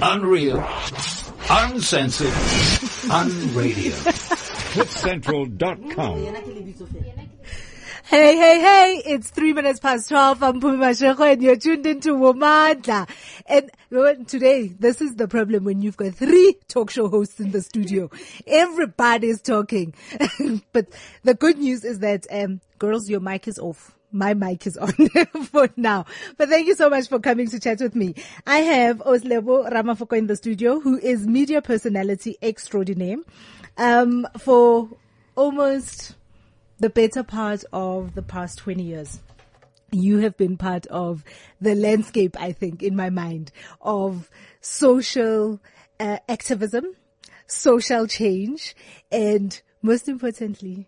Unreal. Uncensored. Unradio. CliffCentral.com. Hey, hey, hey, it's three minutes past 12. I'm Pumi Mashego and you're tuned into Womandla. And today, this is the problem when you've got three talk show hosts in the studio. Everybody's talking. but the good news is that, um, girls, your mic is off. My mic is on for now. But thank you so much for coming to chat with me. I have Oslebo Ramafoko in the studio, who is media personality extraordinaire, um, for almost the better part of the past 20 years. You have been part of the landscape, I think, in my mind, of social uh, activism, social change, and most importantly,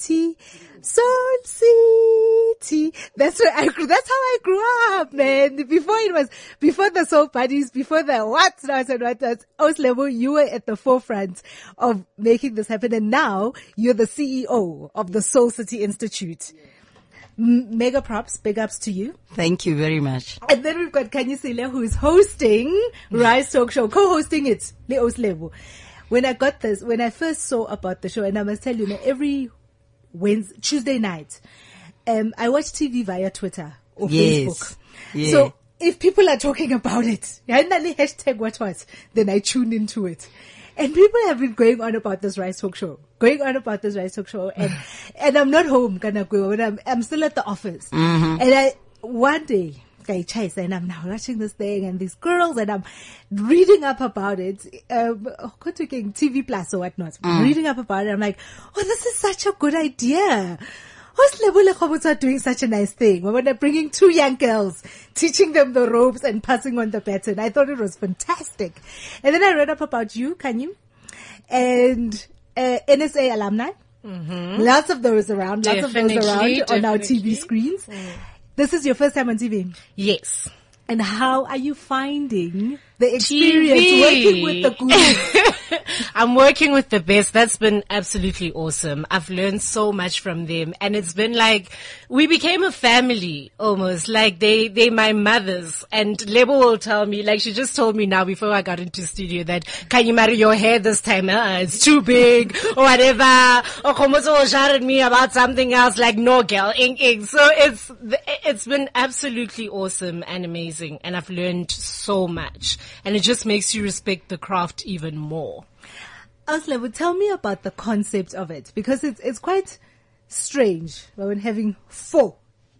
city, soul city. That's where I grew. That's how I grew up, man. Before it was, before the soul parties, before the what not and what not. Oslebo, you were at the forefront of making this happen. And now you're the CEO of the Soul City Institute. M- Mega props, big ups to you. Thank you very much. And then we've got Kanyisile who is hosting Rise Talk Show, co-hosting it, Le Oslebo. When I got this, when I first saw about the show, and I must tell you, every Wednesday, Tuesday night, um, I watch TV via Twitter or Yes. Facebook. Yeah. So if people are talking about it, hashtag what was, then I tune into it. And people have been going on about this Rise Talk Show, going on about this Rise Talk Show, and and I'm not home, kana go, but I'm I'm still at the office. Mm-hmm. And I one day, I chase, and I'm now watching this thing, and these girls, and I'm reading up about it, um, TV Plus or whatnot, Mm. reading up about it. I'm like, oh, this is such a good idea. Who's Lebule Khobotsa doing such a nice thing? When they're bringing two young girls, teaching them the ropes and passing on the baton. I thought it was fantastic. And then I read up about you, can you? And uh, NSA alumni. Lots of those around, lots of those Definitely, around on our. TV screens. This is your first time on TV. Yes. And how are you finding the experience TV. working with the? I'm working with the best. That's been absolutely awesome. I've learned so much from them and it's been like, we became a family almost. Like they, they my mothers and Lebo will tell me, like she just told me now before I got into studio that, can you marry your hair this time? Uh, it's too big or whatever. Or Komoso will shout at me about something else like, no girl, ing ing. So it's, it's been absolutely awesome and amazing and I've learned so much and it just makes you respect the craft even more. Oslebo, tell me about the concept of it because it's it's quite strange when having four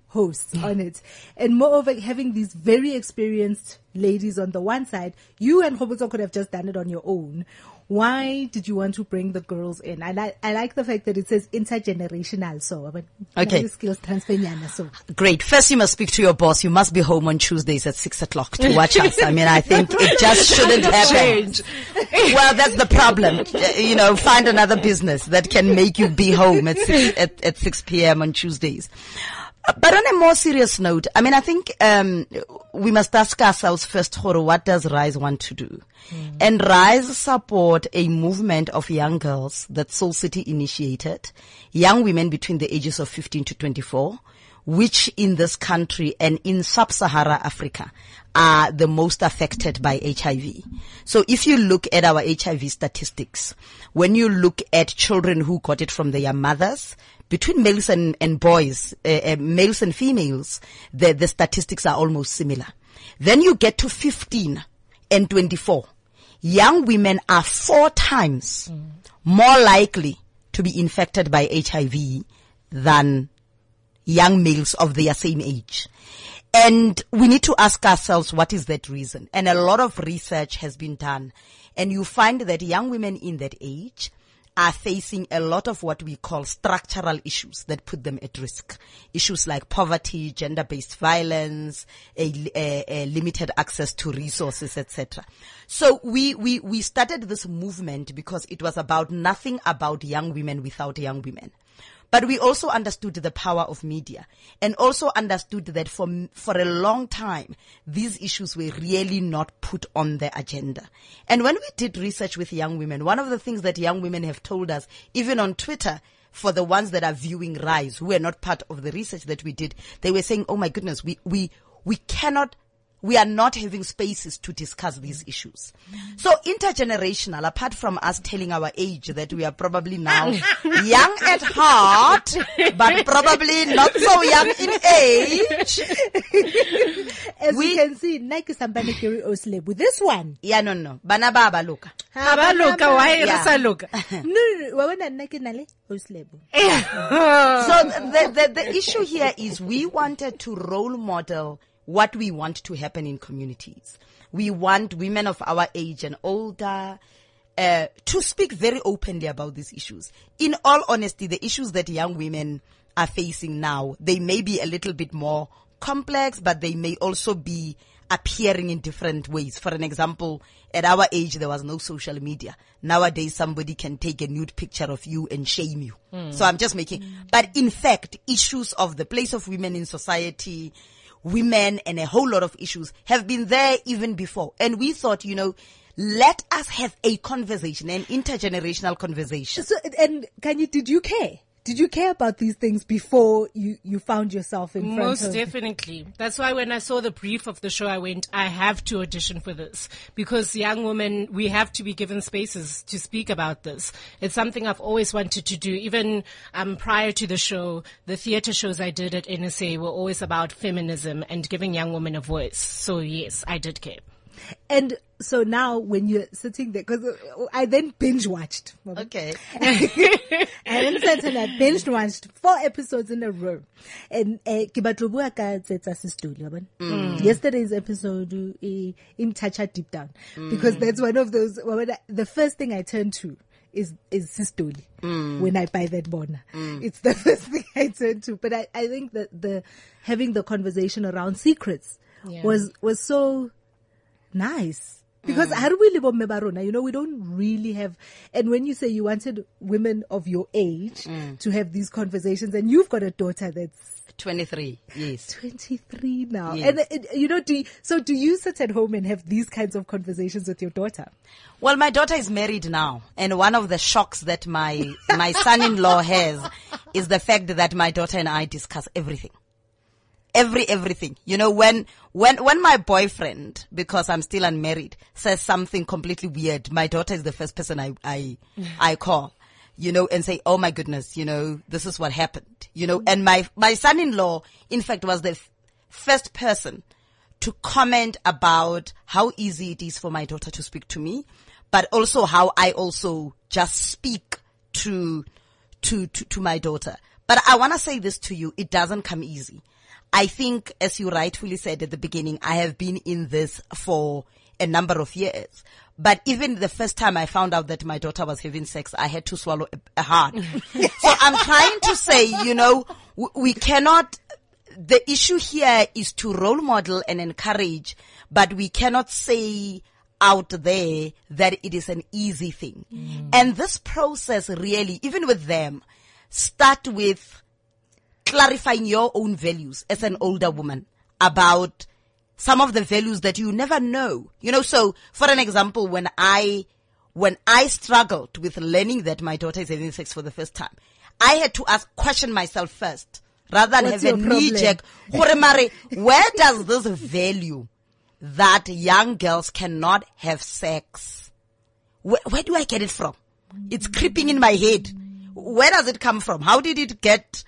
hosts on it, and moreover having these very experienced ladies on the one side. You and Hobuto could have just done it on your own. Why did you want to bring the girls in? And I, I like the fact that it says intergenerational. So, I mean, Okay. skills transfer. So, Great. First, you must speak to your boss. You must be home on Tuesdays at six o'clock to watch us. I mean, I think it just shouldn't happen. Well, that's the problem. You know, find another business that can make you be home at six, at, at 6 p.m. on Tuesdays. But on a more serious note, I mean, I think, um, we must ask ourselves first, Horo, what does RISE want to do? And RISE support a movement of young girls that Soul City initiated, young women between the ages of 15 to 24, which in this country and in sub-Sahara Africa are the most affected by HIV. So if you look at our HIV statistics, when you look at children who got it from their mothers, between males and, and boys, uh, uh, males and females, the, the statistics are almost similar. Then you get to 15 and 24. Young women are four times more likely to be infected by HIV than young males of their same age. And we need to ask ourselves what is that reason? And a lot of research has been done. And you find that young women in that age are facing a lot of what we call structural issues that put them at risk. Issues like poverty, gender-based violence, a, a- a limited access to resources, etc. So we, we, we started this movement because it was about nothing about young women without young women. But we also understood the power of media and also understood that for, for a long time, these issues were really not put on the agenda. And when we did research with young women, one of the things that young women have told us, even on Twitter, for the ones that are viewing Rise, who were not part of the research that we did, they were saying, oh my goodness, we, we, we cannot we are not having spaces to discuss these issues. So intergenerational, apart from us telling our age that we are probably now young at heart, but probably not so young in age. As We- you can see, Nike Sambane Kerry Osleb with this one. Yeah, no, no. Bana baba, look. Ha ba loka, why re Yeah. No, no, no. Nike nale Osleb. Eh. So the, the, the issue here is we wanted to role model what we want to happen in communities. We want women of our age and older uh, to speak very openly about these issues. In all honesty, the issues that young women are facing now, they may be a little bit more complex, but they may also be appearing in different ways. For an example, at our age, there was no social media. Nowadays, somebody can take a nude picture of you and shame you. So I'm just making, but in fact, issues of the place of women in society, women and a whole lot of issues have been there even before. And we thought, you know, let us have a conversation, an intergenerational conversation. So, and can you, did you care? Did you care about these things before you, you found yourself in front Most of? definitely. That's why when I saw the brief of the show, I went, I have to audition for this because young women, we have to be given spaces to speak about this. It's something I've always wanted to do. Even um, prior to the show, the theater shows I did at NSA were always about feminism and giving young women a voice. So yes, I did care. And so now when you're sitting there, cause uh, I then binge watched. Okay. I haven't said and I binge watched four episodes in a row. And eh, ke batla ho ka tse tsa Sistoli, wa bona? Mm. Yesterday's episode eh, in Chacha Deep Down. Mm. Because that's one of those, the first thing I turn to is, is Sistoli mm. when I buy that bona. It's the first thing I turn to. But I, I think that the, having the conversation around secrets Yeah. was, was so nice. Because mm. how do we live on Mebarona? You know, we don't really have, and when you say you wanted women of your age mm. to have these conversations and you've got a daughter that's 23. Yes. 23 now. Yes. And, uh, it, you know, do you, so do you sit at home and have these kinds of conversations with your daughter? Well, my daughter is married now, and one of the shocks that my my son-in-law has is the fact that my daughter and I discuss everything, every everything. You know, when when when my boyfriend, because I'm still unmarried, says something completely weird, my daughter is the first person I I I call. You know, and say, "Oh my goodness, you know, this is what happened." You know, and my my son-in-law, in fact, was the f- first person to comment about how easy it is for my daughter to speak to me, but also how I also just speak to, to, to, to my daughter. But I want to say this to you. It doesn't come easy. I think, as you rightfully said at the beginning, I have been in this for a number of years. But even the first time I found out that my daughter was having sex, I had to swallow a, a hard. so I'm trying to say, you know, we cannot the issue here is to role model and encourage, but we cannot say out there that it is an easy thing. Mm. And this process really, even with them, start with clarifying your own values as an older woman about some of the values that you never know. You know, so for an example, when I, when I struggled with learning that my daughter is having sex for the first time, I had to ask, question myself first rather than What's have a knee jerk. Where does this value that young girls cannot have sex, where, where do I get it from? It's creeping in my head. Where does it come from? How did it get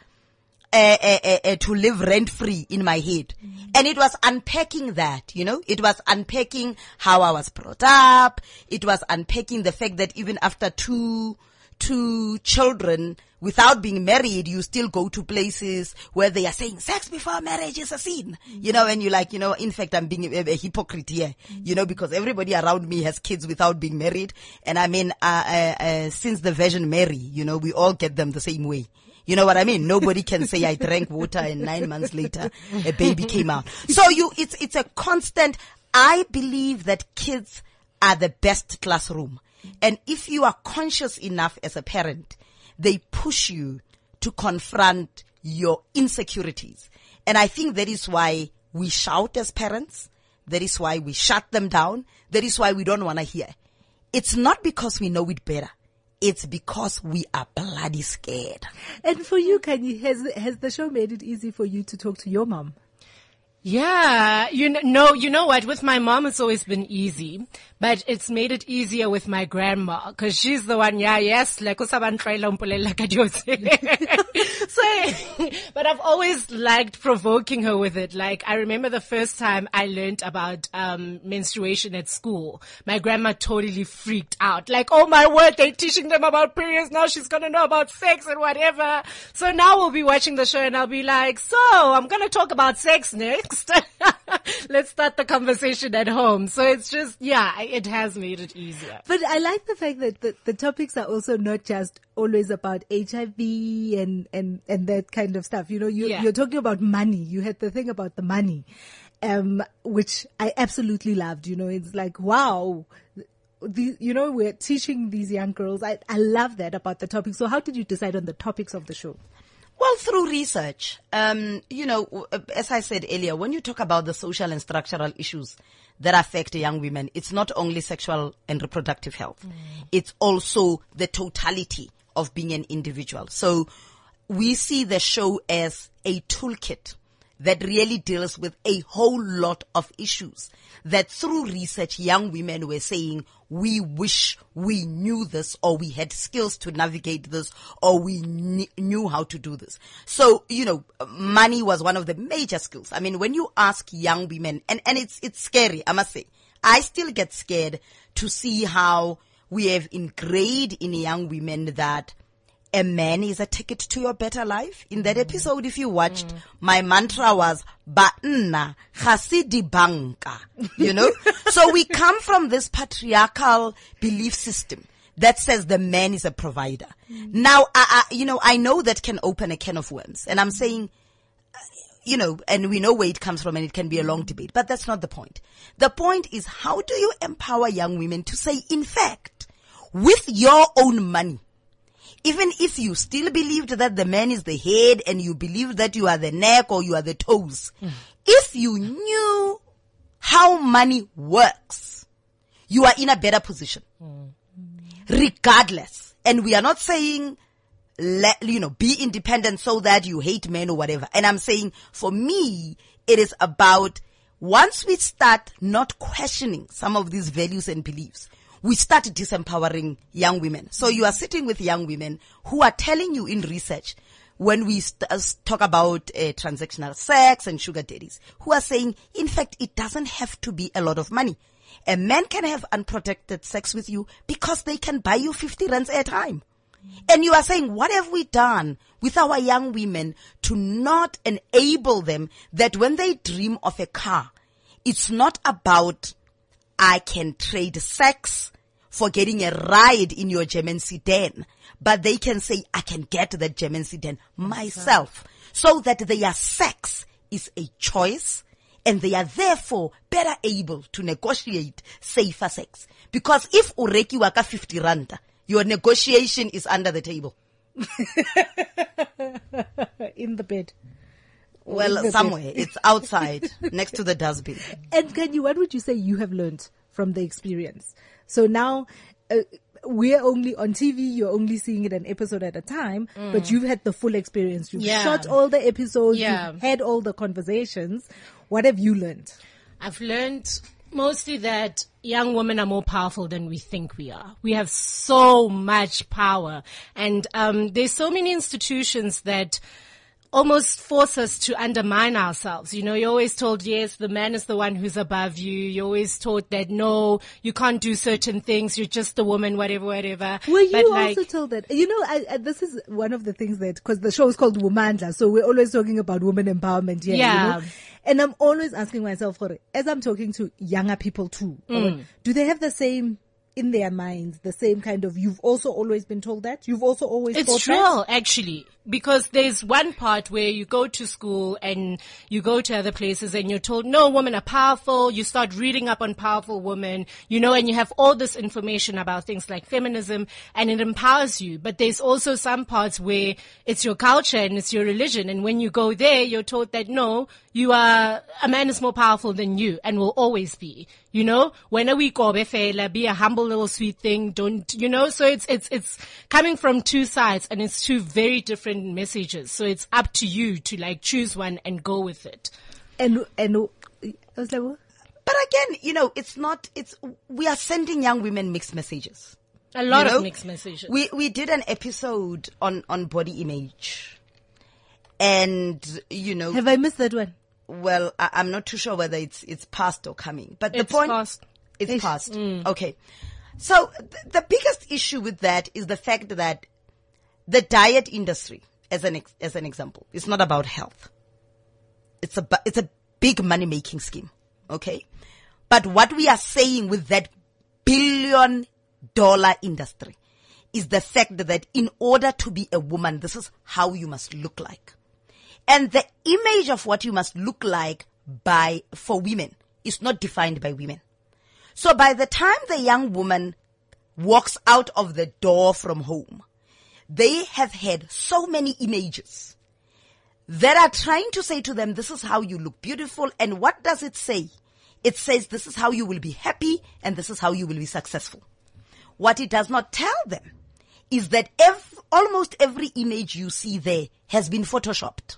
uh, uh, uh, uh, to live rent free in my head. And it was unpacking that, you know, it was unpacking how I was brought up. It was unpacking the fact that even after two, two children without being married, you still go to places where they are saying sex before marriage is a sin, you know, and you're like, you know, in fact, I'm being a, a hypocrite here, you know, because everybody around me has kids without being married. And I mean, uh, uh, uh, since the Virgin Mary, you know, we all get them the same way. You know what I mean? Nobody can say I drank water and nine months later a baby came out. So you, it's, it's a constant. I believe that kids are the best classroom. And if you are conscious enough as a parent, they push you to confront your insecurities. And I think that is why we shout as parents. That is why we shut them down. That is why we don't want to hear. It's not because we know it better. It's because we are bloody scared. And for you, Kanye, has has the show made it easy for you to talk to your mom? Yeah, you know, no, you know what? With my mom, it's always been easy, but it's made it easier with my grandma because she's the one. Yeah, yes, like So, but I've always liked provoking her with it. Like I remember the first time I learned about um, menstruation at school, my grandma totally freaked out. Like, oh my word, they're teaching them about periods now. She's gonna know about sex and whatever. So now we'll be watching the show and I'll be like, so I'm gonna talk about sex next. Let's start the conversation at home. So it's just, yeah, it has made it easier. But I like the fact that the, the topics are also not just always about HIV and, and, and that kind of stuff. You know, you, Yeah. you're talking about money. You had the thing about the money, um, which I absolutely loved. You know, it's like, wow. The, you know, we're teaching these young girls. I, I love that about the topic. So how did you decide on the topics of the show? Well, through research, um, you know, as I said earlier, when you talk about the social and structural issues that affect young women, it's not only sexual and reproductive health. Mm. It's also the totality of being an individual. So we see the show as a toolkit that really deals with a whole lot of issues that through research young women were saying we wish we knew this or we had skills to navigate this or we kn- knew how to do this. So, you know, money was one of the major skills. I mean, when you ask young women and, and it's, it's scary, I must say, I still get scared to see how we have ingrained in young women that a man is a ticket to your better life. In that mm. episode, if you watched, mm. my mantra was, Batna, Hasidi Banka. You know? so we come from this patriarchal belief system that says the man is a provider. Mm. Now, I, I, you know, I know that can open a can of worms. And I'm saying, uh, you know, and we know where it comes from and it can be a long debate, but that's not the point. The point is how do you empower young women to say, in fact, with your own money, even if you still believed that the man is the head and you believe that you are the neck or you are the toes, mm. if you knew how money works, you are in a better position. Mm. Regardless. And we are not saying, let, you know, be independent so that you hate men or whatever. And I'm saying for me, it is about once we start not questioning some of these values and beliefs, we start disempowering young women. So you are sitting with young women who are telling you in research when we st- uh, talk about uh, transactional sex and sugar daddies, who are saying, in fact, it doesn't have to be a lot of money. A man can have unprotected sex with you because they can buy you 50 rands at a time. And you are saying, what have we done with our young women to not enable them that when they dream of a car, it's not about I can trade sex for getting a ride in your German sedan, but they can say, I can get the German sedan myself so that their sex is a choice and they are therefore better able to negotiate safer sex. Because if ureki waka 50 rand, your negotiation is under the table. in the bed. Well, somewhere. It's outside next to the dustbin. And can you, what would you say you have learned from the experience? So now, uh, we're only on TV, you're only seeing it an episode at a time, but you've had the full experience. You've Yeah. shot all the episodes, Yeah. you've had all the conversations. What have you learned? I've learned mostly that young women are more powerful than we think we are. We have so much power. And um, there's so many institutions that almost force us to undermine ourselves. You know, you're always told, yes, the man is the one who's above you. You're always taught that, no, you can't do certain things. You're just a woman, whatever, whatever. Were you But, like, also told that? You know, I, I, this is one of the things that, because the show is called Womandla, so we're always talking about women empowerment here. Yeah. You know? And I'm always asking myself, as I'm talking to younger people too, Mm. do they have the same in their minds, the same kind of, you've also always been told that? You've also always It's true, that? actually, because there's one part where you go to school and you go to other places and you're told, no, women are powerful. You start reading up on powerful women, you know, and you have all this information about things like feminism and it empowers you. But there's also some parts where it's your culture and it's your religion. And when you go there, you're told that no, you are, a man is more powerful than you and will always be. You know, when a week or be a humble little sweet thing, don't, you know, so it's, it's, it's coming from two sides and it's two very different messages. So it's up to you to like choose one and go with it. And and I was like. But again, you know, it's not, it's, we are sending young women mixed messages. A lot you know? of mixed messages. We, we did an episode on, on body image. And, you know, have I missed that one? Well, I, I'm not too sure whether it's, it's past or coming, but the point, past. it's past. Mm. Okay. So th- the biggest issue with that is the fact that the diet industry, as an, ex- as an example, is not about health. It's a, it's a big money making scheme. Okay. But what we are saying with that billion dollar industry is the fact that in order to be a woman, this is how you must look like. And the image of what you must look like by, for women is not defined by women. So by the time the young woman walks out of the door from home, they have had so many images that are trying to say to them, this is how you look beautiful. And what does it say? It says this is how you will be happy and this is how you will be successful. What it does not tell them is that almost every image you see there has been photoshopped.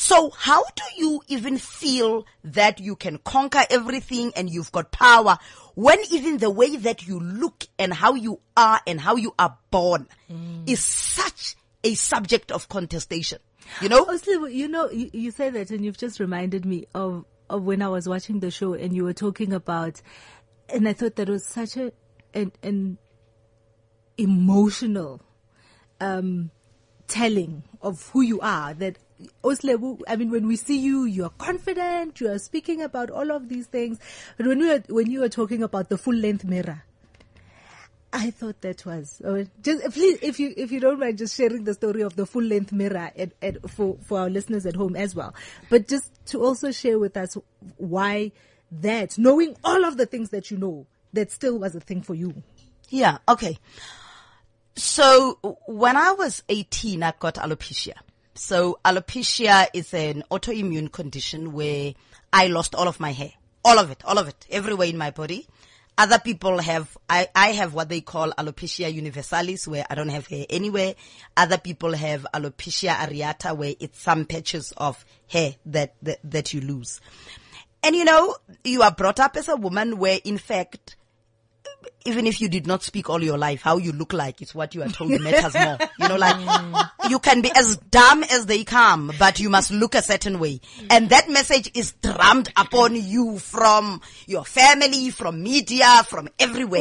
So how do you even feel that you can conquer everything and you've got power when even the way that you look and how you are and how you are born is such a subject of contestation? You know? Honestly, you know, you, you say that and you've just reminded me of, of when I was watching the show and you were talking about, and I thought that was such a, an, an emotional, um, telling of who you are that Osle, I mean, when we see you, you are confident, you are speaking about all of these things. But when we were, when you were talking about the full length mirror, I thought that was uh, just please if you if you don't mind just sharing the story of the full length mirror at, at, for for our listeners at home as well, but just to also share with us why that knowing all of the things that you know that still was a thing for you. Yeah. Okay. So when I was 18, I got alopecia. So alopecia is an autoimmune condition where I lost all of my hair. All of it. All of it. Everywhere in my body. Other people have, I, I have what they call alopecia universalis where I don't have hair anywhere. Other people have alopecia areata where it's some patches of hair that, that, that you lose. And you know, you are brought up as a woman where in fact, even if you did not speak all your life, how you look like is what you are told matters more. You know, like you can be as dumb as they come, but you must look a certain way. And that message is drummed upon you from your family, from media, from everywhere.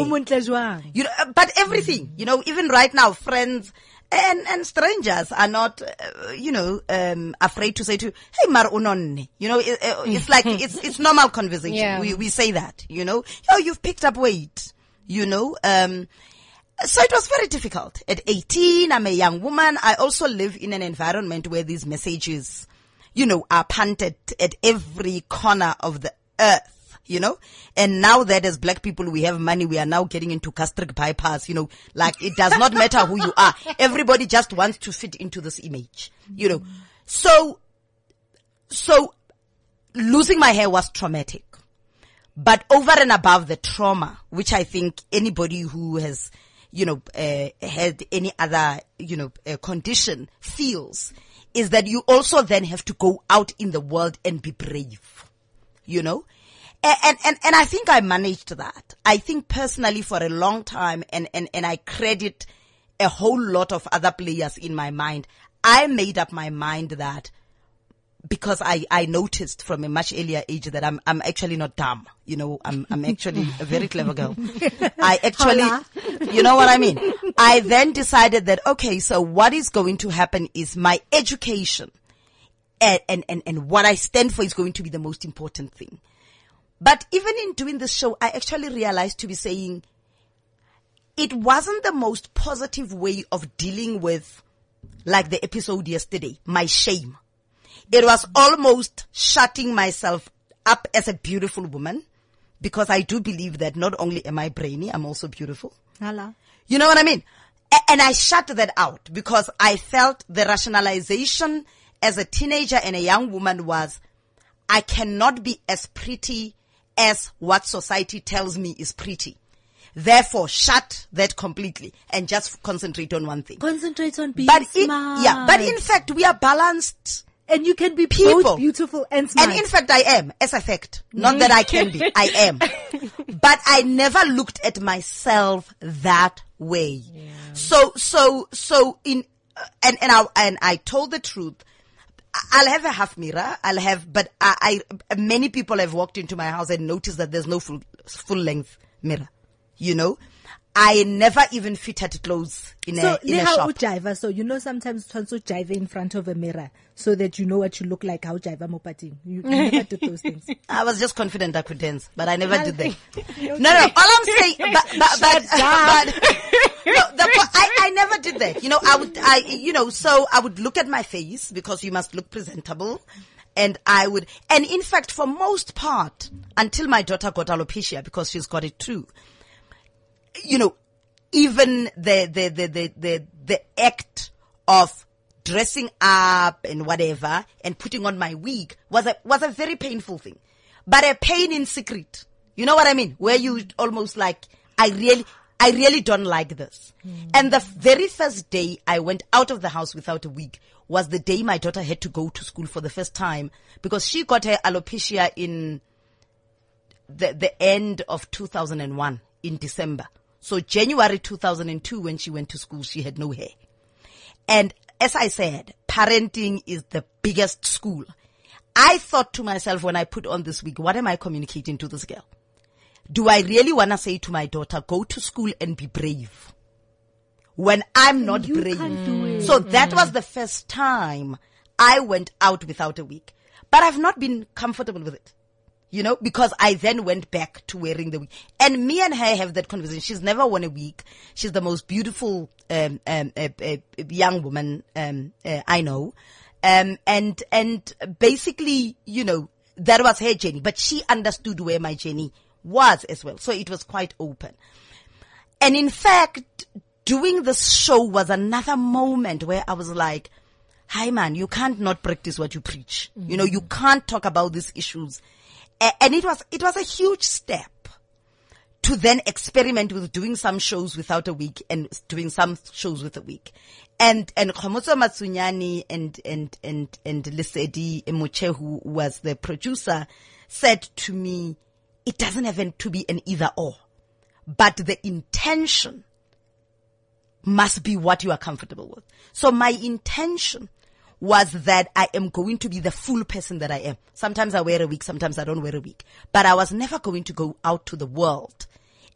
You know, uh, but everything, you know, even right now, friends and, and strangers are not, uh, you know, um, afraid to say to, hey, mar unonne. You know, it, uh, it's like, it's, it's normal conversation. Yeah. We, we say that, you know, oh, you've picked up weight, you know, um, so it was very difficult. At 18, I'm a young woman. I also live in an environment where these messages, you know, are punted at every corner of the earth. You know, and now that as black people we have money, we are now getting into gastric bypass. You know, like it does not matter who you are. Everybody just wants to fit into this image. You know, so, so losing my hair was traumatic. But over and above the trauma, which I think anybody who has, you know, uh, had any other, you know, uh, condition feels, is that you also then have to go out in the world and be brave, you know? And, and, and I think I managed that. I think personally for a long time, and, and, and I credit a whole lot of other players in my mind, I made up my mind that because I, I noticed from a much earlier age that I'm, I'm actually not dumb. You know, I'm, I'm actually a very clever girl. I actually, you know what I mean? I then decided that, okay, so what is going to happen is my education and, and, and, and what I stand for is going to be the most important thing. But even in doing this show, I actually realized to be saying it wasn't the most positive way of dealing with like the episode yesterday, my shame. It was almost shutting myself up as a beautiful woman because I do believe that not only am I brainy, I'm also beautiful. Hala. You know what I mean? A- And I shut that out because I felt the rationalization as a teenager and a young woman was, I cannot be as pretty as what society tells me is pretty. Therefore, shut that completely and just concentrate on one thing. Concentrate on being But in, smart. yeah, but in fact, we are balanced And you can be People. both beautiful and smart. And in fact, I am, as a fact. Not that I can be, I am. But I never looked at myself that way. So, so, so in, uh, and, and I, and I told the truth. I'll have a half mirror. I'll have, but I, I, many people have walked into my house and noticed that there's no full, full length mirror. You know? I never even fitted clothes in so a, in le a shop. so you know sometimes tshwanetse o jive in front of a mirror so that you know what you look like how jiva mo pating. You, you never did those things. I was just confident I could dance, but I never did that. No, no, all I'm saying, but, but, but, but no, the, I, I never did that. You know, I would, I, you know, so I would look at my face because you must look presentable. And I would, and in fact, for most part, until my daughter got alopecia because she's got it too, you know, even the, the, the, the, the, the act of dressing up and whatever and putting on my wig was a, was a very painful thing, but a pain in secret. You know what I mean? Where you almost like, I really, I really don't like this. Hmm. And the very first day I went out of the house without a wig was the day my daughter had to go to school for the first time because she got her alopecia in the, the end of 2001 in December. So January 2002 when she went to school, she had no hair. And as I said, parenting is the biggest school. I thought to myself when I put on this wig, what am I communicating to this girl? Do I really want to say to my daughter, go to school and be brave? When I'm not You brave. can't do it. So that was the first time I went out without a wig. But I've not been comfortable with it. You know, because I then went back to wearing the wig. And me and her have that conversation. She's never worn a wig. She's the most beautiful, um, um, uh, uh, young woman, um, uh, I know. Um, and, and basically, you know, that was her journey, but she understood where my journey was as well. So it was quite open. And in fact, doing this show was another moment where I was like, hi man, you can't not practice what you preach. You know, you can't talk about these issues. And it was, it was a huge step to then experiment with doing some shows without a week and doing some shows with a week. And, and Khomotso Matsunyane and, and, and, and Lesedi Emoche, who was the producer, said to me, it doesn't have to be an either or, but the intention must be what you are comfortable with. So my intention was that I am going to be the full person that I am. Sometimes I wear a wig, sometimes I don't wear a wig, but I was never going to go out to the world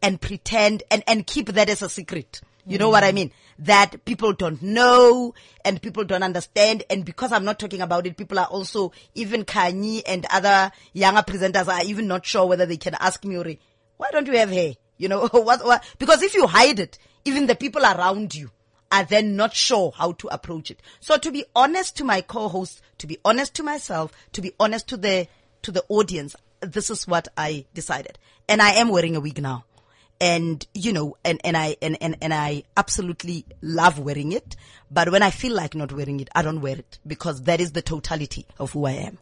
and pretend and, and keep that as a secret. You know what I mean? That people don't know and people don't understand. And because I'm not talking about it, people are also, even Kanye and other younger presenters are even not sure whether they can ask me, why don't you have hair? You know, what, what, because if you hide it, even the people around you are then not sure how to approach it. So to be honest to my co-host, to be honest to myself, to be honest to the, to the audience, this is what I decided. And I am wearing a wig now. And, you know, and, and I, and, and, and I absolutely love wearing it. But when I feel like not wearing it, I don't wear it because that is the totality of who I am.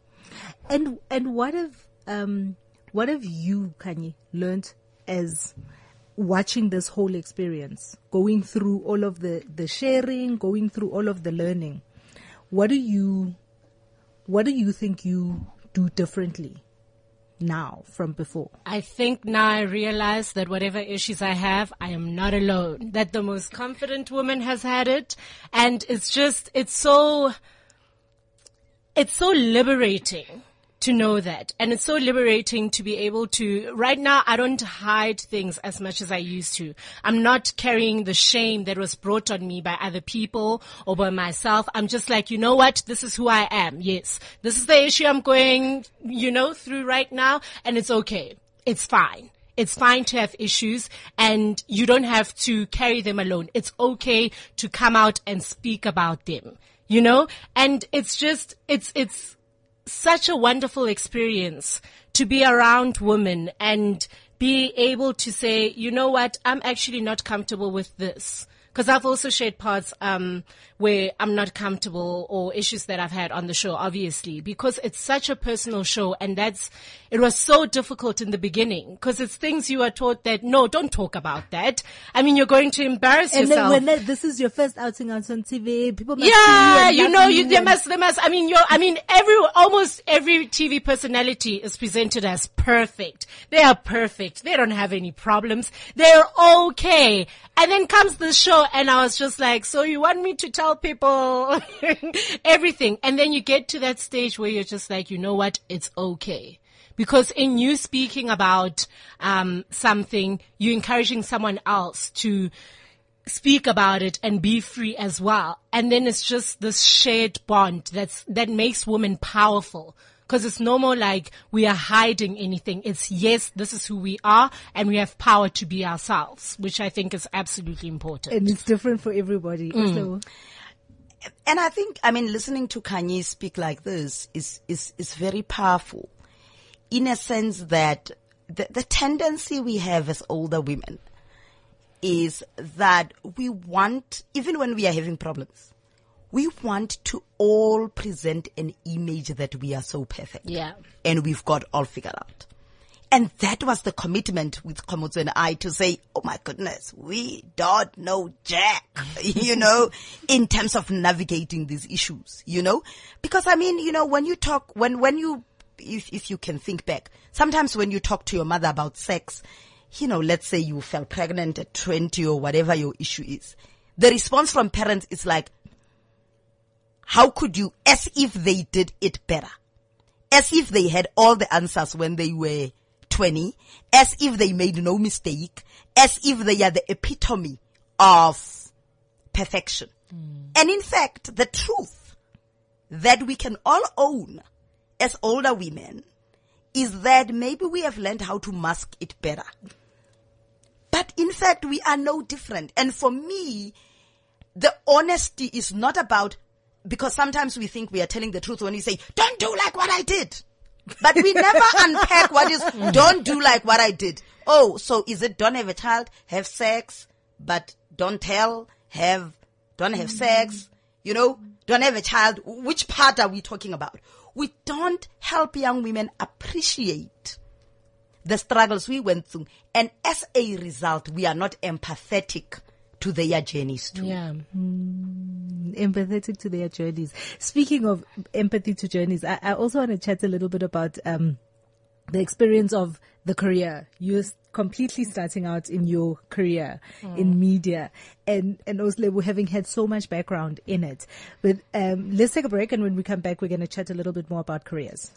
And and what have um what have you, Kanye, learned as watching this whole experience, going through all of the the sharing, going through all of the learning? What do you what do you think you do differently now from before? I think now I realize that whatever issues I have, I am not alone. That the most confident woman has had it. And it's just, it's so, it's so liberating to know that. And it's so liberating to be able to, right now, I don't hide things as much as I used to. I'm not carrying the shame that was brought on me by other people or by myself. I'm just like, you know what? This is who I am. Yes. This is the issue I'm going, you know, through right now. And it's okay. It's fine. It's fine to have issues and you don't have to carry them alone. It's okay to come out and speak about them, you know? And it's just, it's, it's, such a wonderful experience to be around women and be able to say, you know what, I'm actually not comfortable with this. Because I've also shared parts um, where I'm not comfortable or issues that I've had on the show, obviously, because it's such a personal show, and that's it was so difficult in the beginning because it's things you are taught that no, don't talk about that. I mean, you're going to embarrass And then yourself. when that, this is your first outing out on TV, people must Yeah, you, you know, you, they must, they must, I mean, you're, I mean, every, almost every TV personality is presented as perfect. They are perfect. They don't have any problems. They're okay. And then comes the show and I was just like, so you want me to tell people everything. And then you get to that stage where you're just like, you know what? It's okay. Because in you speaking about, um, something, you're encouraging someone else to, speak about it and be free as well. And then it's just this shared bond that's, that makes women powerful. Cause it's no more like we are hiding anything. It's yes, this is who we are and we have power to be ourselves, which I think is absolutely important. and it's different for everybody. Mm. So, And I think, I mean, listening to Kanye speak like this is, is, is very powerful in a sense that the, the tendency we have as older women is that we want, even when we are having problems, we want to all present an image that we are so perfect. Yeah. And we've got all figured out. And that was the commitment with Khomotso and I to say, oh my goodness, we don't know jack, you know, in terms of navigating these issues, you know? Because I mean, you know, when you talk, when, when you, if, if you can think back, sometimes when you talk to your mother about sex, you know, let's say you fell pregnant at 20 or whatever your issue is, the response from parents is like, how could you, as if they did it better? As if they had all the answers when they were 20, as if they made no mistake, as if they are the epitome of perfection. Hmm. And in fact, the truth that we can all own as older women is that maybe we have learned how to mask it better. But in fact, we are no different. And for me, the honesty is not about, because sometimes we think we are telling the truth when we say, don't do like what I did. But we never unpack what is, don't do like what I did. Oh, so is it don't have a child, have sex, but don't tell, have, don't have sex, you know, don't have a child. Which part are we talking about? We don't help young women appreciate the struggles we went through. And as a result, we are not empathetic to their journeys too. Yeah. Mm. Empathetic to their journeys. Speaking of empathy to journeys, I, I also want to chat a little bit about um, the experience of the career. You're completely starting out in your career in media, and and Oslebo having had so much background in it. But um, let's take a break, and when we come back, we're going to chat a little bit more about careers.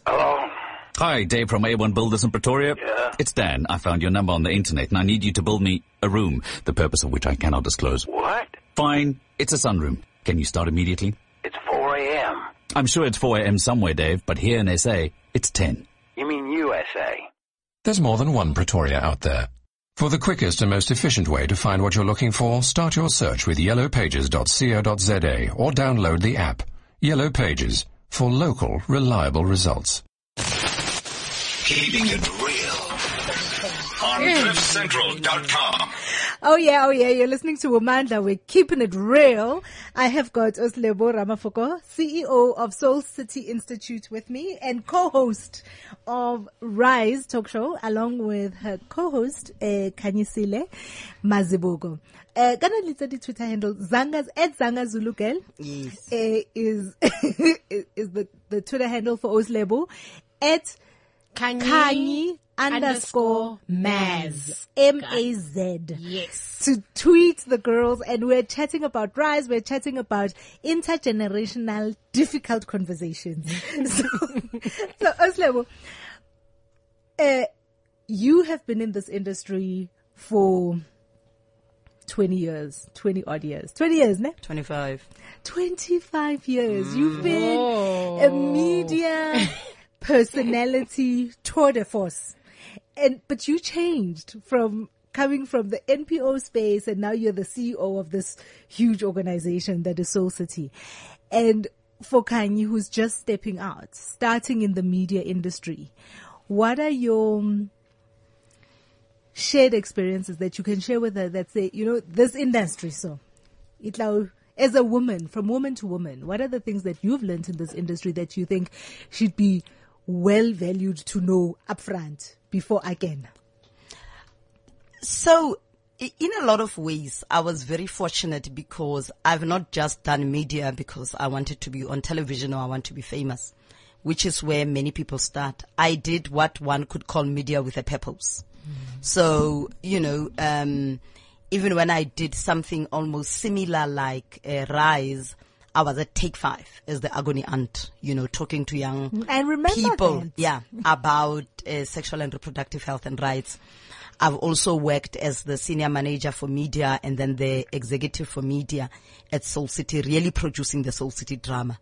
Hi, Dave from A1 Builders in Pretoria. Yeah. It's Dan. I found your number on the internet and I need you to build me a room, the purpose of which I cannot disclose. What? Fine. It's a sunroom. Can you start immediately? It's 4 a.m. I'm sure it's 4 a.m. somewhere, Dave, but here in SA, it's 10. You mean USA? There's more than one Pretoria out there. For the quickest and most efficient way to find what you're looking for, start your search with yellowpages.co.za or download the app. Yellow Pages for local, reliable results. Keeping it real on CliffCentral.com. Oh yeah, oh yeah, you're listening to Womandla. We're keeping it real. I have got Oslebo Ramafoko, CEO of Soul City Institute with me and co-host of Rise Talk Show along with her co-host, uh, Kanyisile Mazibugo. Uh, gonna little the Twitter handle, Zangas, at Zanga Zulu Girl. Yes. uh, is is the the Twitter handle for Oslebo at Kanye, Kanye underscore Maz M A Z. Yes. To tweet the girls, and we're chatting about rise. We're chatting about intergenerational difficult conversations. so, so Oslebo, uh, you have been in this industry for. 20 years, 20 odd years, 20 years, ne? 25. 25 years. You've been a media personality tour de force. And, but you changed from coming from the NPO space and now you're the CEO of this huge organization that is Soul City. And for Kanye, who's just stepping out, starting in the media industry, what are your um, shared experiences that you can share with her that say, you know, this industry, so Itlau, as a woman, from woman to woman, what are the things that you've learned in this industry that you think should be well valued to know upfront before again? So, in a lot of ways, I was very fortunate because I've not just done media because I wanted to be on television or I want to be famous, which is where many people start. I did what one could call media with a purpose. So, you know, um, even when I did something almost similar like uh, Rise, I was at Take Five as the agony aunt, you know, talking to young remember people, that. yeah, about uh, sexual and reproductive health and rights. I've also worked as the senior manager for media and then the executive for media at Soul City, really producing the Soul City drama.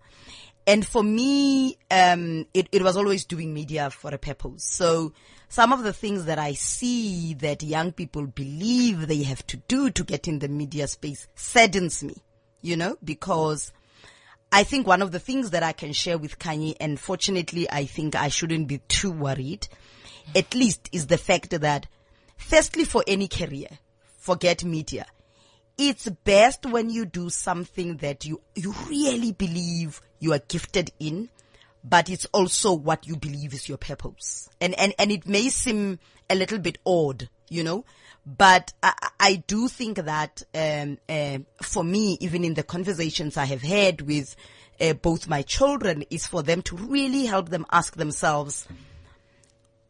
And for me, um, it, it was always doing media for a purpose. So some of the things that I see that young people believe they have to do to get in the media space saddens me, you know, because I think one of the things that I can share with Kanye, and fortunately, I think I shouldn't be too worried, at least is the fact that firstly, for any career, forget media. It's best when you do something that you, you really believe you are gifted in, but it's also what you believe is your purpose. And, and, and it may seem a little bit odd, you know, but I, I do think that, um, um for me, even in the conversations I have had with uh, both my children is for them to really help them ask themselves,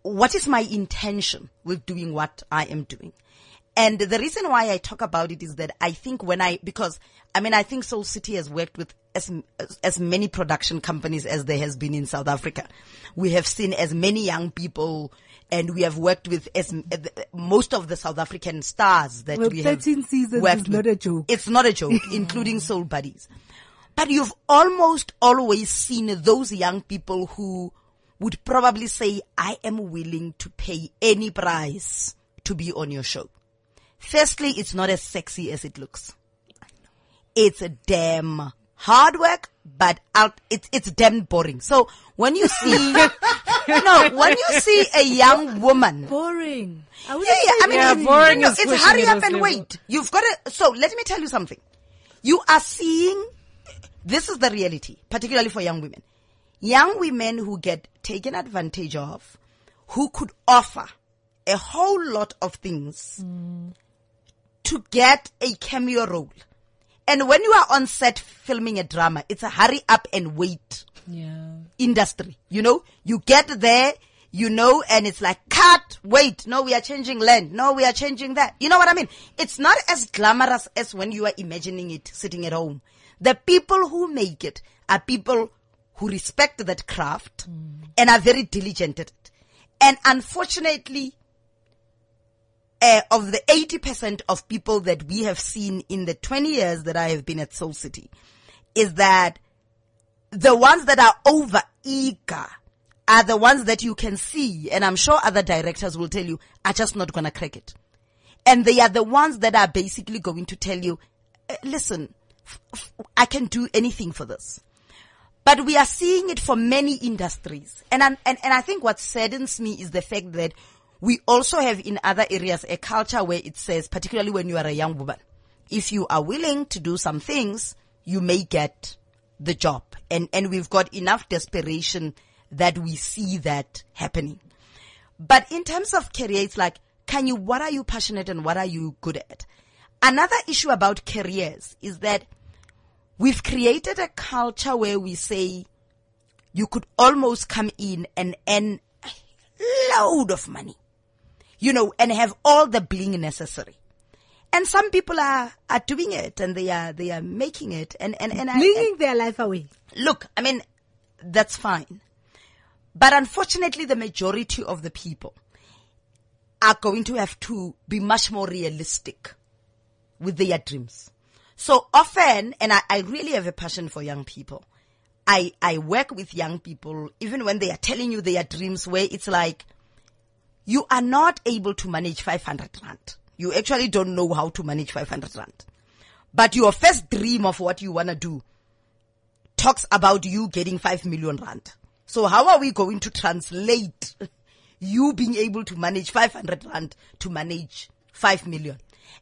what is my intention with doing what I am doing? And the reason why I talk about it is that I think when I, because I mean, I think Soul City has worked with as, as many production companies as there has been in South Africa. We have seen as many young people and we have worked with as eh, most of the South African stars that Well, we have 13 seasons worked is not with. a joke. It's not a joke, including Soul Buddies. But you've almost always seen those young people who would probably say, I am willing to pay any price to be on your show. Firstly, it's not as sexy as it looks. It's a damn hard work, but out, it's, it's damn boring. So when you see, no, when you see a young woman Boring. I yeah, yeah. I mean, Yeah, it's, boring no, no, it's hurry up and level. wait. You've got to. So let me tell you something. You are seeing. This is the reality, particularly for young women. Young women who get taken advantage of, who could offer a whole lot of things mm. to get a cameo role. And when you are on set filming a drama, it's a hurry up and wait Yeah. industry. You know, you get there, you know, and it's like, cut, wait, no, we are changing land. No, we are changing that. You know what I mean? It's not as glamorous as when you are imagining it sitting at home. The people who make it are people who respect that craft mm. and are very diligent at it. And unfortunately, uh, of the 80% of people that we have seen in the 20 years that I have been at Soul City is that the ones that are over eager are the ones that you can see, and I'm sure other directors will tell you, are just not gonna crack it. And they are the ones that are basically going to tell you, "Uh, listen, f- f- I can do anything for this. But we are seeing it for many industries. And, and, and I think what saddens me is the fact that we also have in other areas a culture where it says, particularly when you are a young woman, if you are willing to do some things, you may get the job. And, and we've got enough desperation that we see that happening. But in terms of career, it's like, can you, what are you passionate and what are you good at? Another issue about careers is that we've created a culture where we say you could almost come in and earn a load of money, you know, and have all the bling necessary. And some people are, are doing it and they are, they are making it and, and, and I, their life away. look, I mean, that's fine. But unfortunately, the majority of the people are going to have to be much more realistic with their dreams. So often, and I, I really have a passion for young people. I, I work with young people, even when they are telling you their dreams, where it's like, you are not able to manage 500 rand. You actually don't know how to manage 500 rand. But your first dream of what you want to do talks about you getting 5 million rand. So how are we going to translate you being able to manage 500 rand to manage 5 million?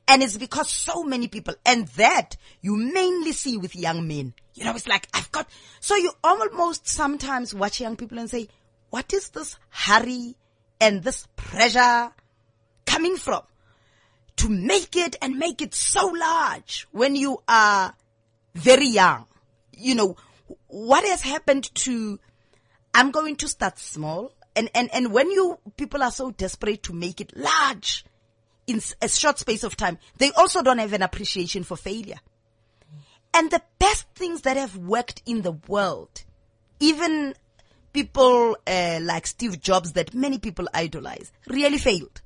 And it's because so many people, and that you mainly see with young men. You know, it's like, I've got, so you almost sometimes watch young people and say, what is this hurry and this pressure coming from? To make it and make it so large when you are very young. You know, what has happened to, I'm going to start small. And, and, and when you, people are so desperate to make it large in a short space of time, they also don't have an appreciation for failure. And the best things that have worked in the world, even people uh, like Steve Jobs that many people idolize, really failed.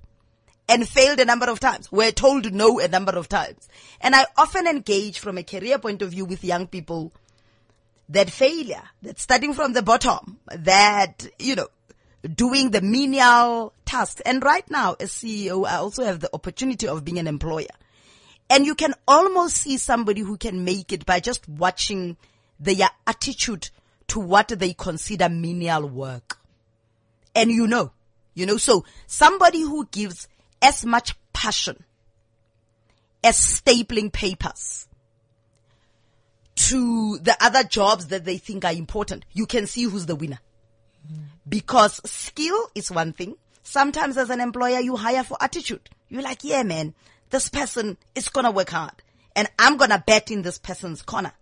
And failed a number of times. Were told no a number of times. And I often engage from a career point of view with young people that failure, that starting from the bottom, that, you know, doing the menial tasks. And right now, as CEO, I also have the opportunity of being an employer. And you can almost see somebody who can make it by just watching their attitude to what they consider menial work. And you know, you know, so somebody who gives as much passion as stapling papers to the other jobs that they think are important, you can see who's the winner. Because skill is one thing. Sometimes as an employer, you hire for attitude. You're like, yeah, man, this person is gonna work hard and I'm gonna bet in this person's corner.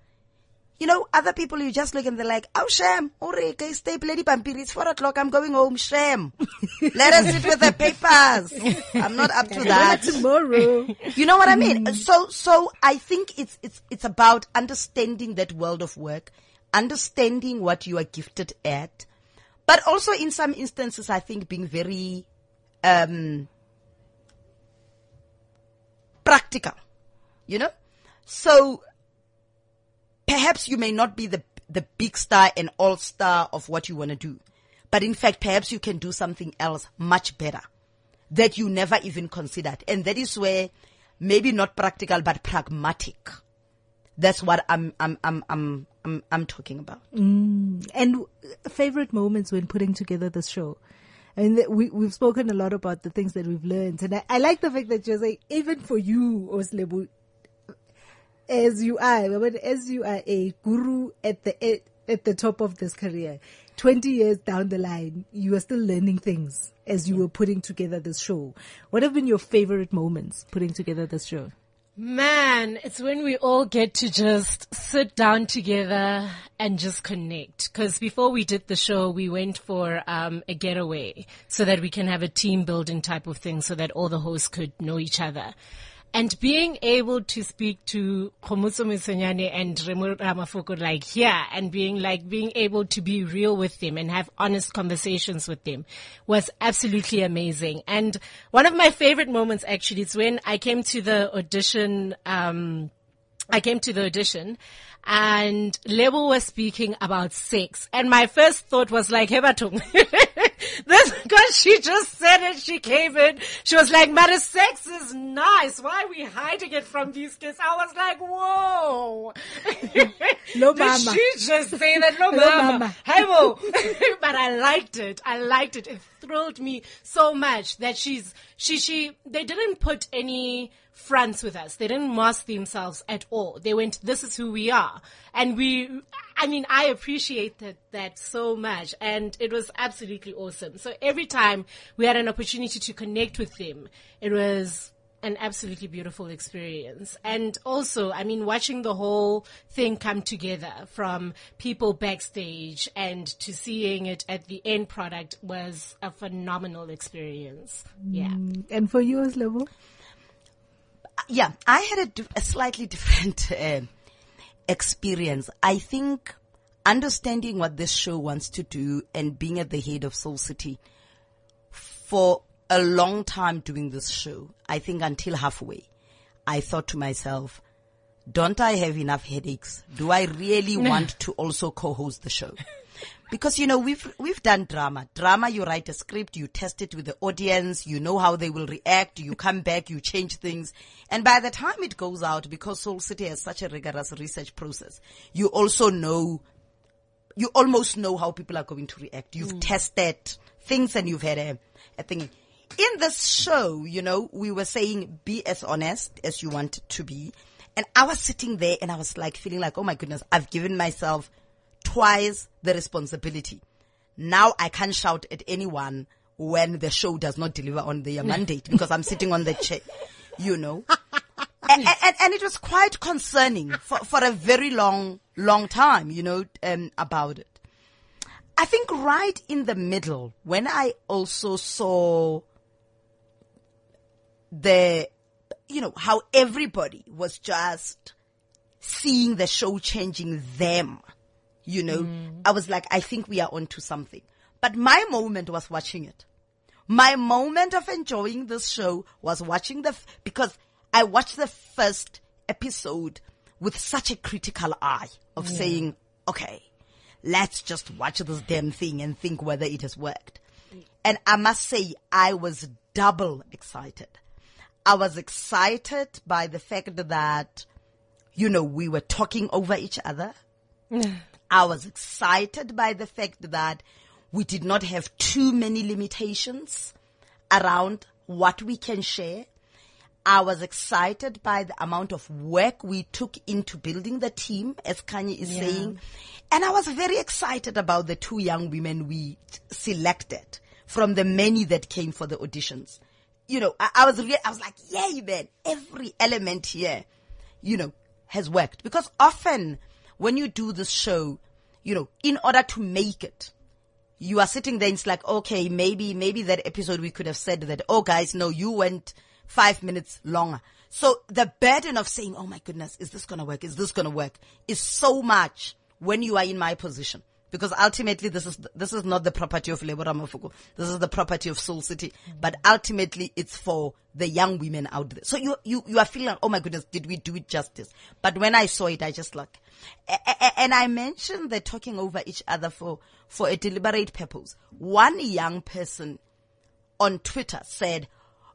You know, other people you just look and they're like, oh shame, Uri, okay, stay bloody pampiri, it's four o'clock, I'm going home, shame. Let us sit with the papers. I'm not up to that. Tomorrow. You know what I mean? So, so I think it's, it's, it's about understanding that world of work, understanding what you are gifted at, but also in some instances, I think being very, um, practical, you know? So perhaps you may not be the, the big star and all star of what you want to do, but in fact, perhaps you can do something else much better that you never even considered. And that is where maybe not practical, but pragmatic. That's what I'm, I'm, I'm, I'm, I'm, I'm talking about. Mm. And favorite moments when putting together the show. And th- we, we've spoken a lot about the things that we've learned. And I, I like the fact that you're saying, even for you, Oslebu, as you are, but as you are a guru at the, at, at the top of this career, 20 years down the line, you are still learning things as you were putting together this show. What have been your favorite moments putting together this show? Man, it's when we all get to just sit down together and just connect. Cause before we did the show, we went for, um, a getaway so that we can have a team building type of thing so that all the hosts could know each other. And being able to speak to Khomotso Matsunyane and Remo Ramafoko like here and being like, being able to be real with them and have honest conversations with them was absolutely amazing. And one of my favorite moments actually is when I came to the audition, um, I came to the audition and Lebo was speaking about sex and my first thought was like, Hebatung. this, cause she just said it, she came in, she was like, Mara, sex is nice. Why are we hiding it from these kids? I was like, whoa. No Did mama. she just say that? No, No mama. Mo. but I liked it. I liked it. It thrilled me so much that she's, she, she, they didn't put any fronts with us. They didn't mask themselves at all. They went, this is who we are. And we, I mean, I appreciated that, so much. And it was absolutely awesome. So every time we had an opportunity to connect with them, it was an absolutely beautiful experience. And also, I mean, watching the whole thing come together from people backstage and to seeing it at the end product was a phenomenal experience. Yeah. Mm. And for you, Oslebu? Yeah, I had a, a slightly different uh, experience. I think understanding what this show wants to do and being at the head of Soul City for a long time doing this show, I think until halfway, I thought to myself, don't I have enough headaches? Do I really want to also co-host the show? Because you know we've we've done drama. Drama, you write a script, you test it with the audience, you know how they will react. You come back, you change things, and by the time it goes out, because Soul City has such a rigorous research process, you also know, you almost know how people are going to react. You've mm. tested things and you've had a, a thing. in this show, you know, we were saying be as honest as you want to be. And I was sitting there and I was like feeling like, oh my goodness, I've given myself twice the responsibility. Now I can't shout at anyone when the show does not deliver on their mandate because I'm sitting on the chair, you know. and, and, and it was quite concerning for, for a very long, long time, you know, um, about it. I think right in the middle, when I also saw the, you know, how everybody was just seeing the show changing them, you know, mm. I was like, I think we are onto something. But my moment was watching it. My moment of enjoying this show was watching the, f- because I watched the first episode with such a critical eye of saying, okay, let's just watch this damn thing and think whether it has worked. And I must say, I was double excited. I was excited by the fact that, you know, we were talking over each other. I was excited by the fact that we did not have too many limitations around what we can share. I was excited by the amount of work we took into building the team, as Kanye is saying. And I was very excited about the two young women we selected from the many that came for the auditions. You know, I, I was I was like, yay, man, every element here, you know, has worked. Because often when you do this show, you know, in order to make it, you are sitting there and it's like, okay, maybe, maybe that episode we could have said that, oh guys, no, you went five minutes longer. So the burden of saying, oh my goodness, is this gonna work? Is this gonna work? Is so much when you are in my position. Because ultimately this is, this is not the property of Lebo Ramafoko. This is the property of Soul City. Mm. But ultimately it's for the young women out there. So you, you, you are feeling like, oh my goodness, did we do it justice? But when I saw it, I just like, and I mentioned they're talking over each other for, for a deliberate purpose. One young person on Twitter said,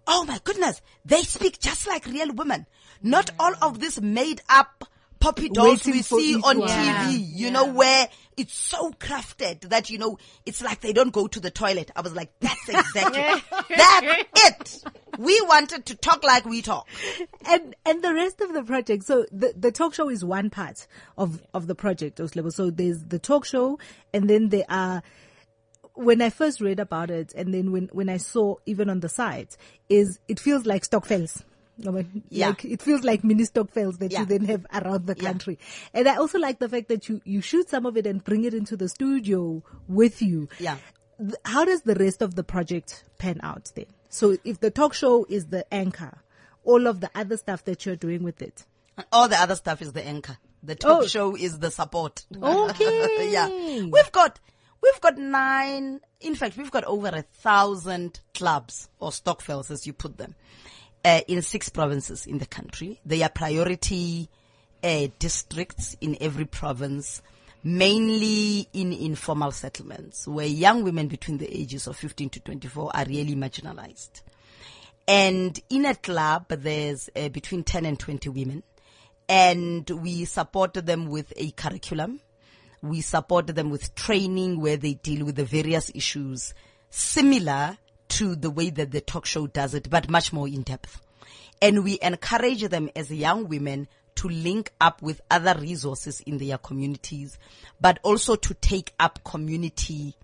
Oh my goodness, they speak just like real women. Not all of this made up poppy dolls Waiting we see on one. TV, you know, where it's so crafted that, you know, it's like they don't go to the toilet. I was like, that's exactly, that's it. We wanted to talk like we talk. and and the rest of the project. So the the talk show is one part of of the project, Oslebo. So there's the talk show, and then there are. When I first read about it, and then when when I saw even on the site, is it feels like stock Stokvels. Yeah. Like it feels like mini Stokvels that Yeah. you then have around the Yeah. country. And I also like the fact that you you shoot some of it and bring it into the studio with you. Yeah. How does the rest of the project pan out then? So if the talk show is the anchor, all of the other stuff that you're doing with it. All the other stuff is the anchor. The talk Oh. show is the support. Okay. yeah. We've got, we've got nine, in fact, we've got over a thousand clubs or stokvels as you put them, uh, in six provinces in the country. They are priority, uh, districts in every province, mainly in informal settlements where young women between the ages of 15 to 24 are really marginalized. And in a club, there's uh, between 10 and 20 women. And we support them with a curriculum. We support them with training where they deal with the various issues similar to the way that the talk show does it, but much more in depth. And we encourage them as young women to link up with other resources in their communities, but also to take up community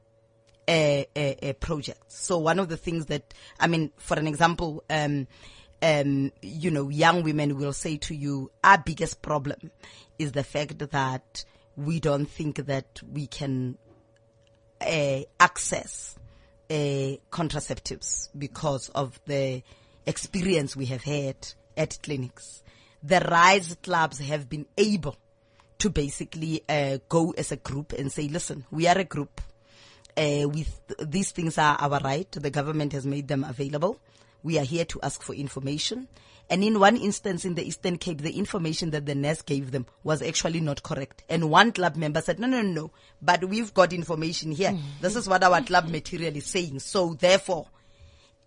uh, uh, uh, projects. So one of the things that, I mean, for an example, um, um, you know, young women will say to you, our biggest problem is the fact that we don't think that we can uh, access contraceptives because of the experience we have had at clinics. The RISE clubs have been able to basically uh, go as a group and say, listen, we are a group. Uh, with these things are our right. The government has made them available. We are here to ask for information. And in one instance in the Eastern Cape, the information that the nurse gave them was actually not correct. And one club member said, no, no, no, no, but we've got information here. Mm. This is what our club material is saying. So therefore,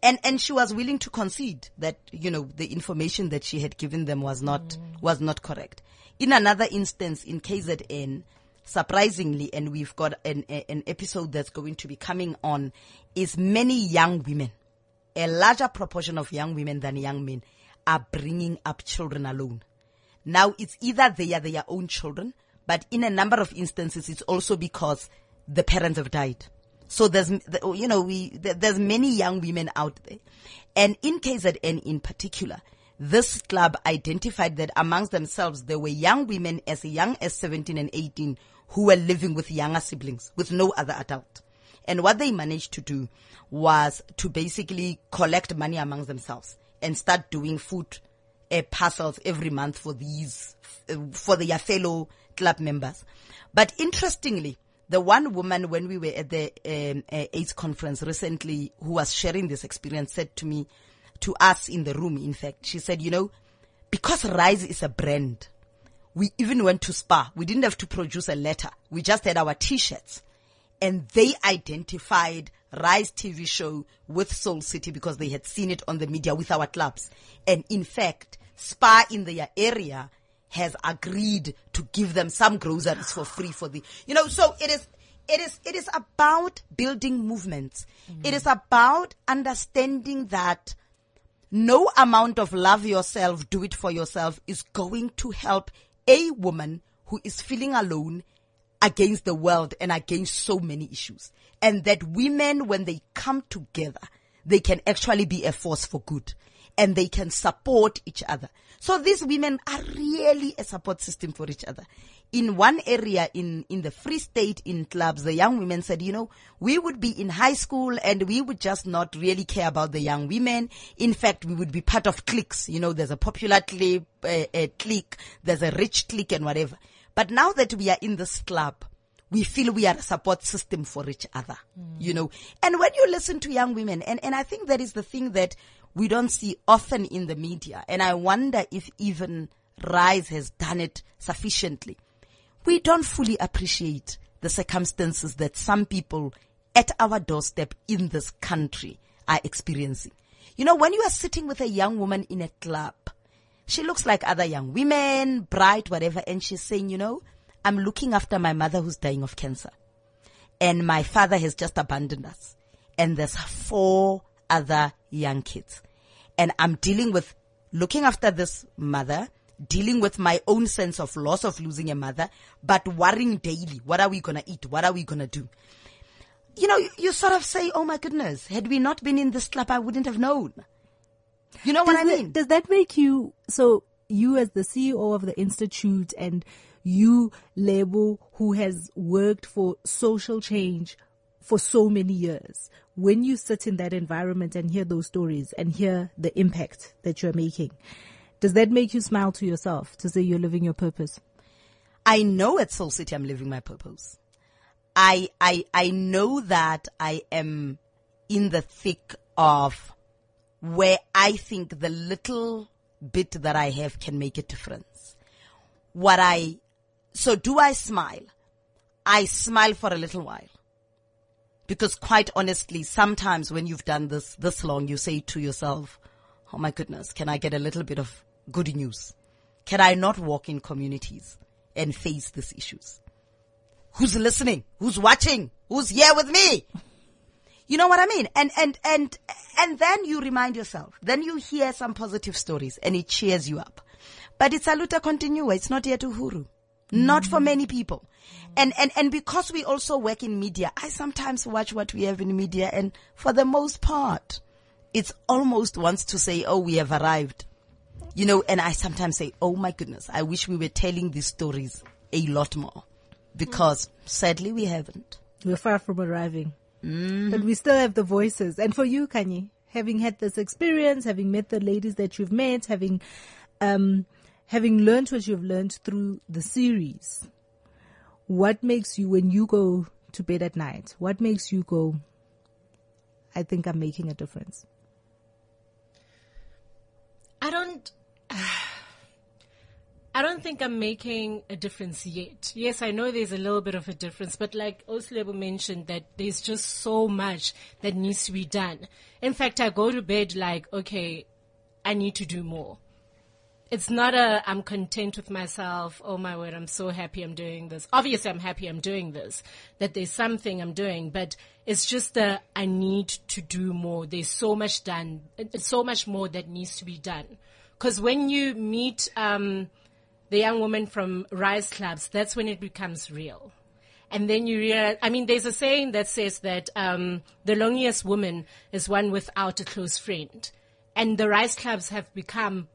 and and she was willing to concede that you know the information that she had given them was not mm. was not correct. In another instance, in KZN, surprisingly, and we've got an a- an episode that's going to be coming on, is many young women a larger proportion of young women than young men are bringing up children alone. Now it's either they are their own children, but in a number of instances, it's also because the parents have died. So there's, you know, we, there's many young women out there. And in KZN in particular, this club identified that amongst themselves, there were young women as young as 17 and 18 who were living with younger siblings, with no other adult. And what they managed to do was to basically collect money amongst themselves and start doing food uh, parcels every month for these, uh, for their fellow club members. But interestingly, the one woman when we were at the um, uh, AIDS conference recently who was sharing this experience said to me, to us in the room, in fact, she said, you know, because Rise is a brand, we even went to Spar. We didn't have to produce a letter. We just had our t-shirts and they identified Rise TV show with Soul City because they had seen it on the media with our clubs. And in fact, Spar in their area has agreed to give them some groceries for free for the, you know, so it is, it is, it is about building movements. It is about understanding that no amount of love yourself, do it for yourself is going to help a woman who is feeling alone against the world and against so many issues. And that women, when they come together, they can actually be a force for good and they can support each other. So these women are really a support system for each other. In one area in, in the Free State in clubs, the young women said, you know, we would be in high school and we would just not really care about the young women. In fact, we would be part of cliques. You know, there's a popular clique, uh, clique, there's a rich clique and whatever. But now that we are in this club, we feel we are a support system for each other, you know. And when you listen to young women, and, and I think that is the thing that we don't see often in the media, and I wonder if even Rise has done it sufficiently. We don't fully appreciate the circumstances that some people at our doorstep in this country are experiencing. You know, when you are sitting with a young woman in a club, she looks like other young women, bright, whatever, and she's saying, you know, I'm looking after my mother who's dying of cancer. And my father has just abandoned us. And there's four other young kids. And I'm dealing with looking after this mother, dealing with my own sense of loss of losing a mother, but worrying daily. What are we going to eat? What are we going to do? You know, you, you sort of say, Oh my goodness, had we not been in this club, I wouldn't have known. You know what does I that- mean? does that make you so you as the CEO of the institute and you Lebo who has worked for social change for so many years when you sit in that environment and hear those stories and hear the impact that you're making does that make you smile to yourself to say you're living your purpose I know at Soul City I'm living my purpose. I, I, I know that I am in the thick of where I think the little bit that I have can make a difference. What I, so do I smile? I smile for a little while. Because quite honestly, sometimes when you've done this this long, you say to yourself, Oh my goodness, can I get a little bit of good news? Can I not walk in communities and face these issues? Who's listening? Who's watching? Who's here with me? You know what I mean? And, and, and, and then you remind yourself. Then you hear some positive stories and it cheers you up. But it's a luta continua. It's not yet uhuru. Not for mm. many people. And, and, and because we also work in media, I sometimes watch what we have in media and for the most part, it's almost wants to say, oh, we have arrived. You know, and I sometimes say, oh my goodness, I wish we were telling these stories a lot more because sadly we haven't. we're far from arriving but we still have the voices and for you kanye having had this experience having met the ladies that you've met having um having learned what you've learned through the series what makes you when you go to bed at night what makes you go i think i'm making a difference I don't. I don't think I'm making a difference yet. Yes, I know there's a little bit of a difference, but like Oslebo mentioned that there's just so much that needs to be done. In fact, I go to bed like, okay, I need to do more. it's not a I'm content with myself. Oh my word, I'm so happy I'm doing this. Obviously, I'm happy I'm doing this. That there's something I'm doing, but it's just a I need to do more. There's so much done. So much more that needs to be done. Because when you meet um, the young woman from Rise Clubs, that's when it becomes real. And then you realize, I mean, there's a saying that says that um, the loneliest woman is one without a close friend. And the Rise Clubs have become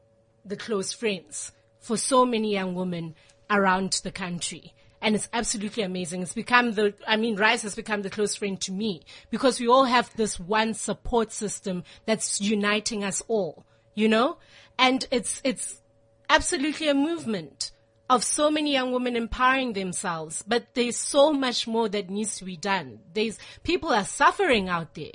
the close friends for so many young women around the country. And it's absolutely amazing. It's become the, I mean, Rise has become the close friend to me because we all have this one support system that's uniting us all, you know? And it's, it's absolutely a movement of so many young women empowering themselves, but there's so much more that needs to be done. There's, people are suffering out there.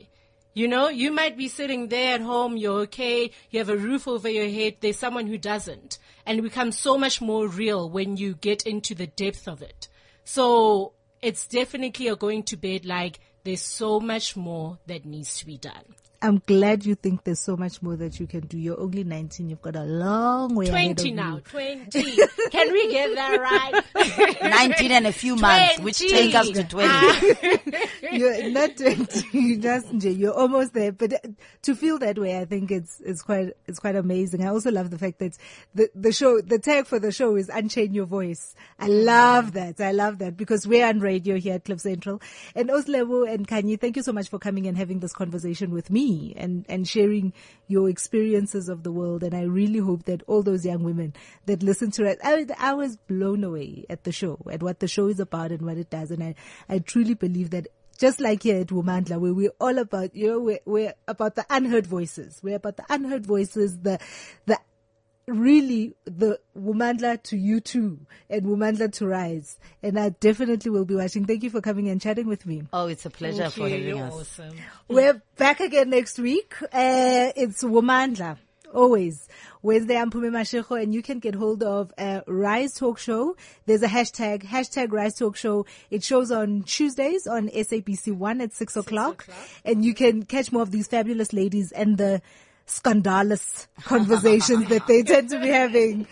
You know, you might be sitting there at home, you're okay, you have a roof over your head, there's someone who doesn't. And it becomes so much more real when you get into the depth of it. So it's definitely a going to bed like there's so much more that needs to be done. I'm glad you think there's so much more that you can do. You're only 19. You've got a long way ahead 20 of now, you. 20. Can we get that right? 19 and a few months, which 20. take us to 20. You're not 20. You just, you're almost there. But uh, to feel that way, I think it's, it's quite, it's quite amazing. I also love the fact that the, the show, the tag for the show is unchain your voice. I love that. I love that because we're on radio here at Cliff Central. And Oslebo and Kanye, thank you so much for coming and having this conversation with me and, and sharing your experiences of the world. And I really hope that all those young women that listen to it, I, I was blown away at the show, at what the show is about and what it does. And I, I truly believe that just like here at Womandla, where we're all about, you know, we're, we're about the unheard voices. We're about the unheard voices, the, the, really the Womandla to you too and Womandla to rise. And I definitely will be watching. Thank you for coming and chatting with me. Oh, it's a pleasure Thank for you, having you're us. awesome. We're back again next week. Uh, it's Womandla. Always. Wednesday, I'm Pume Mashiko, and you can get hold of uh, Rise Talk Show. There's a hashtag, hashtag Rise Talk Show. It shows on Tuesdays on SABC 1 at 6 o'clock. And you can catch more of these fabulous ladies and the scandalous conversations that they tend to be having.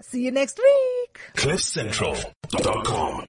See you next week. CliffCentral.com.